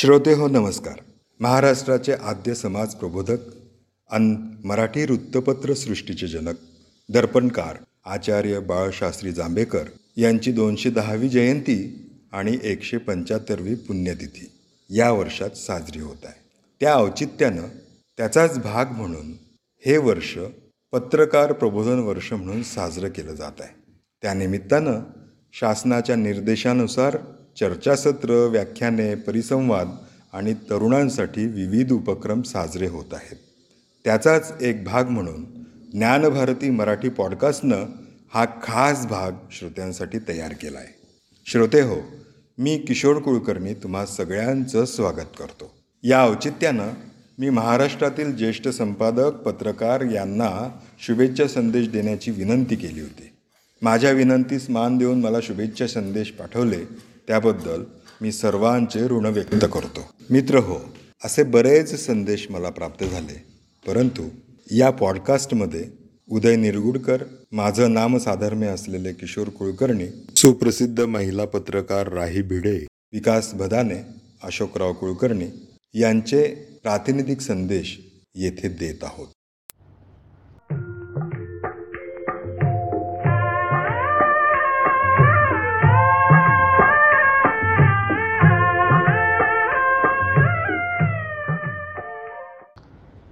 श्रोते हो नमस्कार. महाराष्ट्राचे आद्य समाज प्रबोधक अन मराठी वृत्तपत्र सृष्टीचे जनक दर्पणकार आचार्य बाळशास्त्री जांभेकर यांची दोनशे दहावी जयंती आणि एकशे पंच्याहत्तरवी पुण्यतिथी या वर्षात साजरी होत आहे. त्या औचित्यानं त्याचाच भाग म्हणून हे वर्ष पत्रकार प्रबोधन वर्ष म्हणून साजरं केलं जात आहे. त्यानिमित्तानं शासनाच्या निर्देशानुसार चर्चासत्र व्याख्याने परिसंवाद आणि तरुणांसाठी विविध उपक्रम साजरे होत आहेत. त्याचाच एक भाग म्हणून ज्ञानभारती मराठी पॉडकास्टनं हा खास भाग श्रोत्यांसाठी तयार केला आहे श्रोते हो मी किशोर कुलकर्णी तुम्हा सगळ्यांचं स्वागत करतो. या औचित्यानं मी महाराष्ट्रातील ज्येष्ठ संपादक पत्रकार यांना शुभेच्छा संदेश देण्याची विनंती केली होती. माझ्या विनंतीस मान देऊन मला शुभेच्छा संदेश पाठवले त्याबद्दल मी सर्वांचे ऋण व्यक्त करतो. मित्र हो असे बरेच संदेश मला प्राप्त झाले. परंतु या पॉडकास्टमध्ये उदय निरगुडकर माझं नामसाधर्म्य असलेले किशोर कुलकर्णी सुप्रसिद्ध महिला पत्रकार राही भिडे विकास भदाने अशोकराव कुलकर्णी यांचे प्रातिनिधिक संदेश येथे देत आहोत.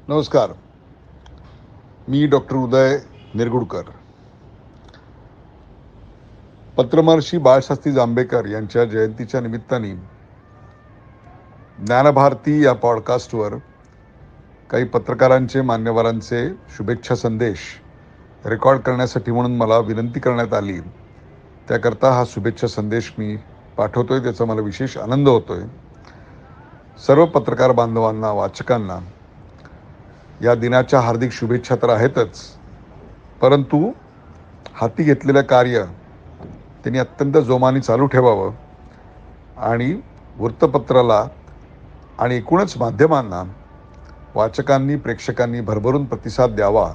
नमस्कार. मी डॉक्टर उदय निरगुडकर. पत्रमहर्षी बाळशास्त्री जांभेकर यांच्या जयंतीच्या निमित्ताने ज्ञानभारती या पॉडकास्टवर काही पत्रकारांचे मान्यवरांचे शुभेच्छा संदेश रेकॉर्ड करण्यासाठी म्हणून मला विनंती करण्यात आली. त्याकरता हा शुभेच्छा संदेश मी पाठवतोय त्याचा मला विशेष आनंद होतोय. सर्व पत्रकार बांधवांना वाचकांना या दिनाच्या हार्दिक शुभेच्छा तर आहेतच. परंतु हाती घेतलेलं कार्य त्यांनी अत्यंत जोमाने चालू ठेवावं. आणि वृत्तपत्राला आणि एकूणच माध्यमांना वाचकांनी प्रेक्षकांनी भरभरून प्रतिसाद द्यावा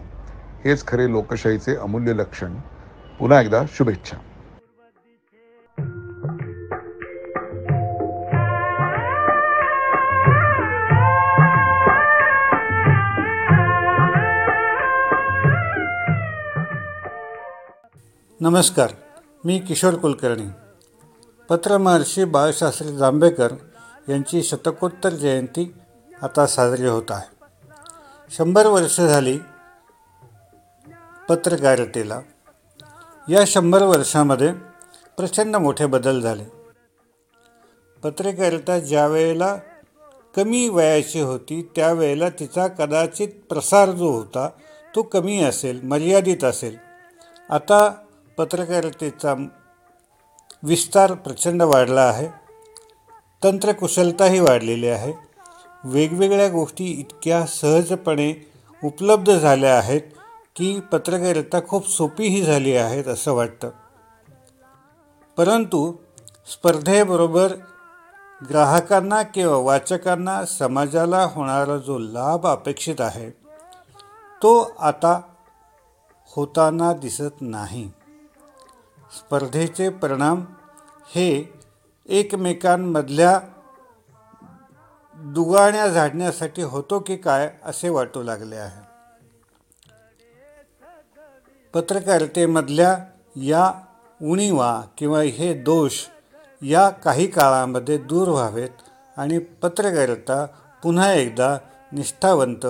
हेच खरे लोकशाहीचे अमूल्य लक्षण. पुन्हा एकदा शुभेच्छा. नमस्कार मी किशोर कुलकर्णी. पत्रमहर्षी बाळशास्त्री जांभेकर यांची शतकोत्तर जयंती आता साजरी होत आहे. शंभर वर्ष झाली पत्रकारितेला. या शंभर वर्षामध्ये प्रचंड मोठे बदल झाले. पत्रकारिता ज्या वेळेला कमी वयाची होती त्यावेळेला तिचा कदाचित प्रसार जो होता तो कमी असेल मर्यादित असेल. आता पत्रकारितेचा विस्तार प्रचंड वाढला आहे. तंत्रकुशलताही वाढलेली आहे. वेगवेगळ्या गोष्टी इतक्या सहजपणे उपलब्ध झाल्या आहेत की पत्रकारिता खूप सोपीही झाली आहेत असं वाटतं. परंतु स्पर्धेबरोबर ग्राहकांना किंवा वाचकांना समाजाला होणारा जो लाभ अपेक्षित आहे तो आता होताना दिसत नाही. स्पर्धेचे परिणाम हे एकमेकांमधल्या दुगाण्या झाडण्यासाठी होतो की काय असे वाटू लागले आहे. पत्रकारितेमधल्या या उणीवा किंवा हे दोष या काही काळामध्ये दूर व्हावेत आणि पत्रकारिता पुन्हा एकदा निष्ठावंत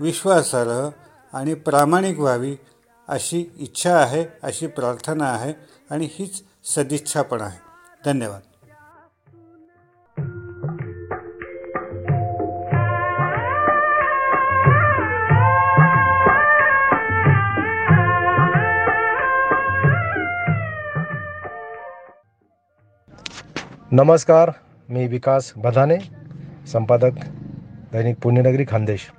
विश्वासार्ह आणि प्रामाणिक व्हावी अशी इच्छा आहे अशी प्रार्थना आहे आणि हीच सदिच्छा पण आहे. धन्यवाद. नमस्कार मी विकास बधाने संपादक दैनिक पुण्यनगरी खानदेश.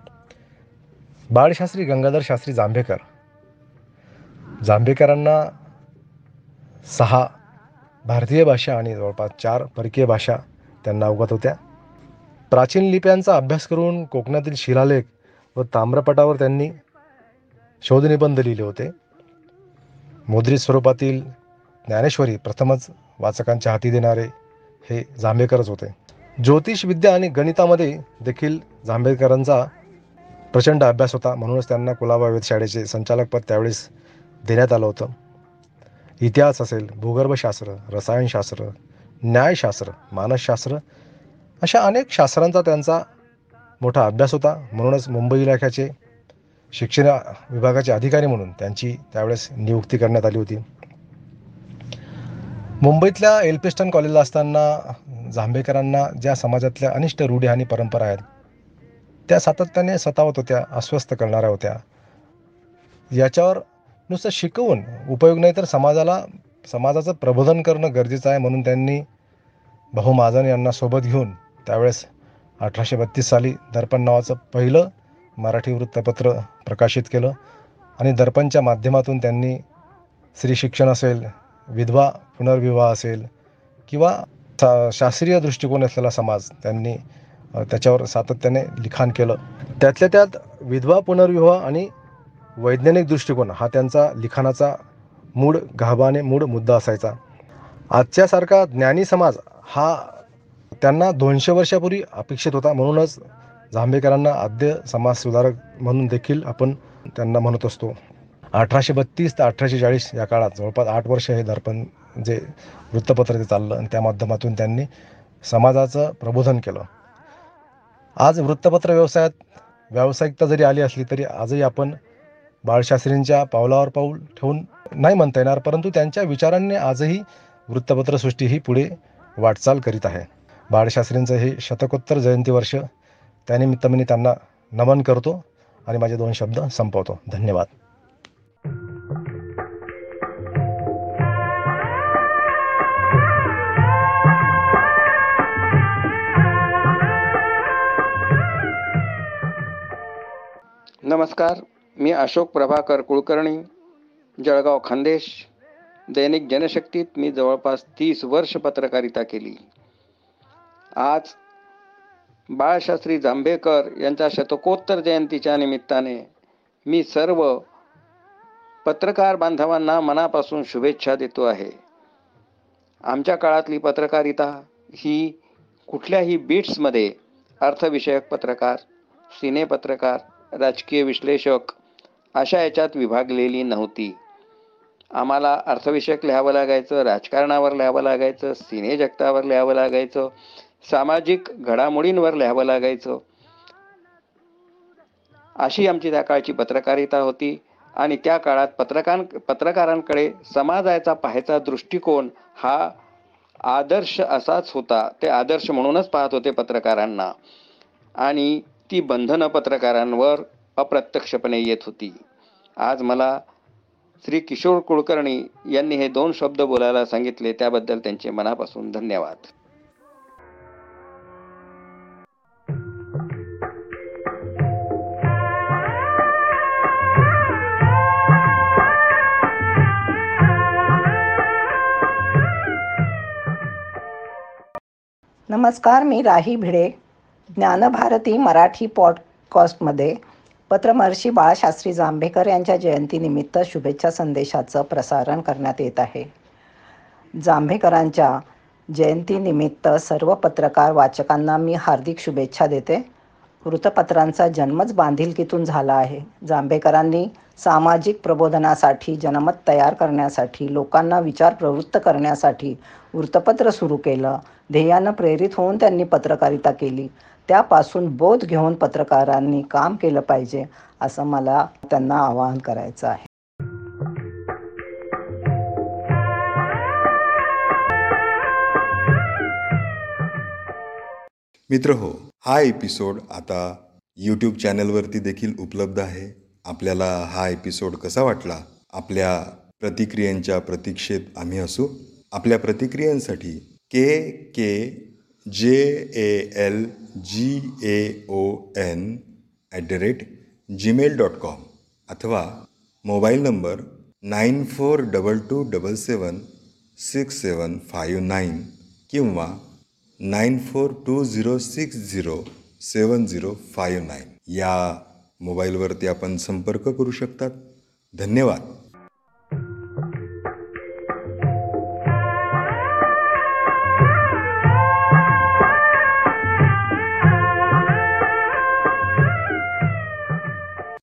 बाळशास्त्री गंगाधर शास्त्री जांभेकर. जांभेकरांना सहा भारतीय भाषा आणि जवळपास चार परकीय भाषा त्यांना अवगत होत्या. प्राचीन लिप्यांचा अभ्यास करून कोकणातील शिलालेख व ताम्रपटावर त्यांनी शोधनिबंध लिहिले होते. मुद्रित स्वरूपातील ज्ञानेश्वरी प्रथमच वाचकांच्या हाती देणारे हे जांभेकरच होते. ज्योतिष विद्या आणि गणितामध्ये देखील जांभेकरांचा प्रचंड अभ्यास होता. म्हणूनच त्यांना कुलाबा वेधशाळेचे संचालकपद त्यावेळेस देण्यात आलं होतं. इतिहास असेल भूगर्भशास्त्र रसायनशास्त्र न्यायशास्त्र मानसशास्त्र अशा अनेक शास्त्रांचा त्यांचा मोठा अभ्यास होता. म्हणूनच मुंबई इलाख्याचे शिक्षण विभागाचे अधिकारी म्हणून त्यांची त्यावेळेस नियुक्ती करण्यात आली होती. मुंबईतल्या एल्पिस्टन कॉलेजला असताना जांभेकरांना ज्या समाजातल्या अनिष्ट रूढी आणि परंपरा आहेत त्या सातत्याने सतावत होत्या अस्वस्थ करणाऱ्या होत्या. याच्यावर नुसतं शिकवून उपयोग नाही तर समाजाला समाजाचं प्रबोधन करणं गरजेचं आहे म्हणून त्यांनी भाऊ महाजन यांना सोबत घेऊन त्यावेळेस अठराशे बत्तीस साली दर्पण नावाचं पहिलं मराठी वृत्तपत्र प्रकाशित केलं आणि दर्पणच्या माध्यमातून त्यांनी स्त्री शिक्षण असेल विधवा पुनर्विवाह असेल किंवा सा शास्त्रीय दृष्टिकोन असलेला समाज त्यांनी त्याच्यावर सातत्याने लिखाण केलं. त्यातल्या त्यात विधवा पुनर्विवाह आणि वैज्ञानिक दृष्टिकोन हा त्यांचा लिखाणाचा मूळ गाभाने मूळ मुद्दा असायचा. आजच्यासारखा ज्ञानी समाज हा त्यांना दोनशे वर्षापूर्वी अपेक्षित होता म्हणूनच जांभेकरांना आद्य समाजसुधारक म्हणून देखील आपण त्यांना म्हणत असतो. अठराशे बत्तीस ते अठराशे चाळीस या काळात जवळपास आठ वर्ष हे दर्पण जे वृत्तपत्र ते चाललं आणि त्या माध्यमातून त्यांनी समाजाचं प्रबोधन केलं. आज वृत्तपत्र व्यवसायात व्यावसायिकता जरी आली असली तरी आजही आपण बाळशास्त्रींच्या पावलावर पाऊल ठेवून नाही म्हणता येणार परंतु त्यांच्या विचारांनी आजही वृत्तपत्रसृष्टी ही पुढे वाटचाल करीत आहे. बाळशास्त्रींचं हे शतकोत्तर जयंती वर्ष त्यानिमित्त मी त्यांना नमन करतो आणि माझे दोन शब्द संपवतो. धन्यवाद. नमस्कार. मी अशोक प्रभाकर कुलकर्णी जळगाव खानदेश. दैनिक जनशक्तीत मी जवळपास तीस वर्ष पत्रकारिता केली. आज बाळशास्त्री जांभेकर यांच्या शतकोत्तर जयंतीच्या निमित्ताने मी सर्व पत्रकार बांधवांना मनापासून शुभेच्छा देतो आहे. आमच्या काळातली पत्रकारिता ही कुठल्याही बीट्समध्ये अर्थविषयक पत्रकार सिने पत्रकार राजकीय विश्लेषक अशा याच्यात विभागलेली नव्हती. आम्हाला अर्थविषयक लिहावं लागायचं राजकारणावर लिहावं लागायचं सिने जगतावर लिहावं लागायचं सामाजिक घडामोडींवर लिहावं लागायचं. अशी आमची त्या काळची पत्रकारिता होती आणि त्या काळात पत्रकार पत्रकारांकडे समाजाचा पाहायचा दृष्टिकोन हा आदर्श असाच होता. ते आदर्श म्हणूनच पाहत होते पत्रकारांना. आणि ती बंधनं पत्रकारांवर अप्रत्यक्षपणे येत होती. आज मला श्री किशोर कुलकर्णी यांनी हे दोन शब्द बोलायला सांगितले त्याबद्दल त्यांचे मनापासून धन्यवाद. नमस्कार मी राही भिडे ज्ञानभारती मराठी पॉडकास्टमध्ये पत्रमहर्षी बाळशास्त्री जांभेकर यांच्या जयंतीनिमित्त शुभेच्छा संदेशाचं प्रसारण करण्यात येत आहे. जांभेकरांच्या जयंतीनिमित्त सर्व पत्रकार वाचकांना मी हार्दिक शुभेच्छा देते. वृत्तपत्रांचा जन्मच बांधिलकीतून झाला आहे. जांभेकरांनी सामाजिक प्रबोधनासाठी जनमत तयार करण्यासाठी लोकांना विचार प्रवृत्त करण्यासाठी वृत्तपत्र सुरू केलं. ध्येयानं प्रेरित होऊन त्यांनी पत्रकारिता केली. त्यापासून बोध घेऊन पत्रकारांनी काम केलं पाहिजे असं मला त्यांना आवाहन करायचं आहे. मित्र हो हा एपिसोड आता यूट्यूब चॅनलवरती देखील उपलब्ध आहे. आपल्याला हा एपिसोड कसा वाटला? आपल्या प्रतिक्रियांच्या प्रतीक्षेत आम्ही असू. आपल्या प्रतिक्रियांसाठी K K J A L G A O N at the rate Gmail dot com अथवा mobile number nine four double two double seven six seven five nine किंवा nine four two zero six zero seven zero five nine या मोबाईलवरती आपण संपर्क करू शकतात. धन्यवाद.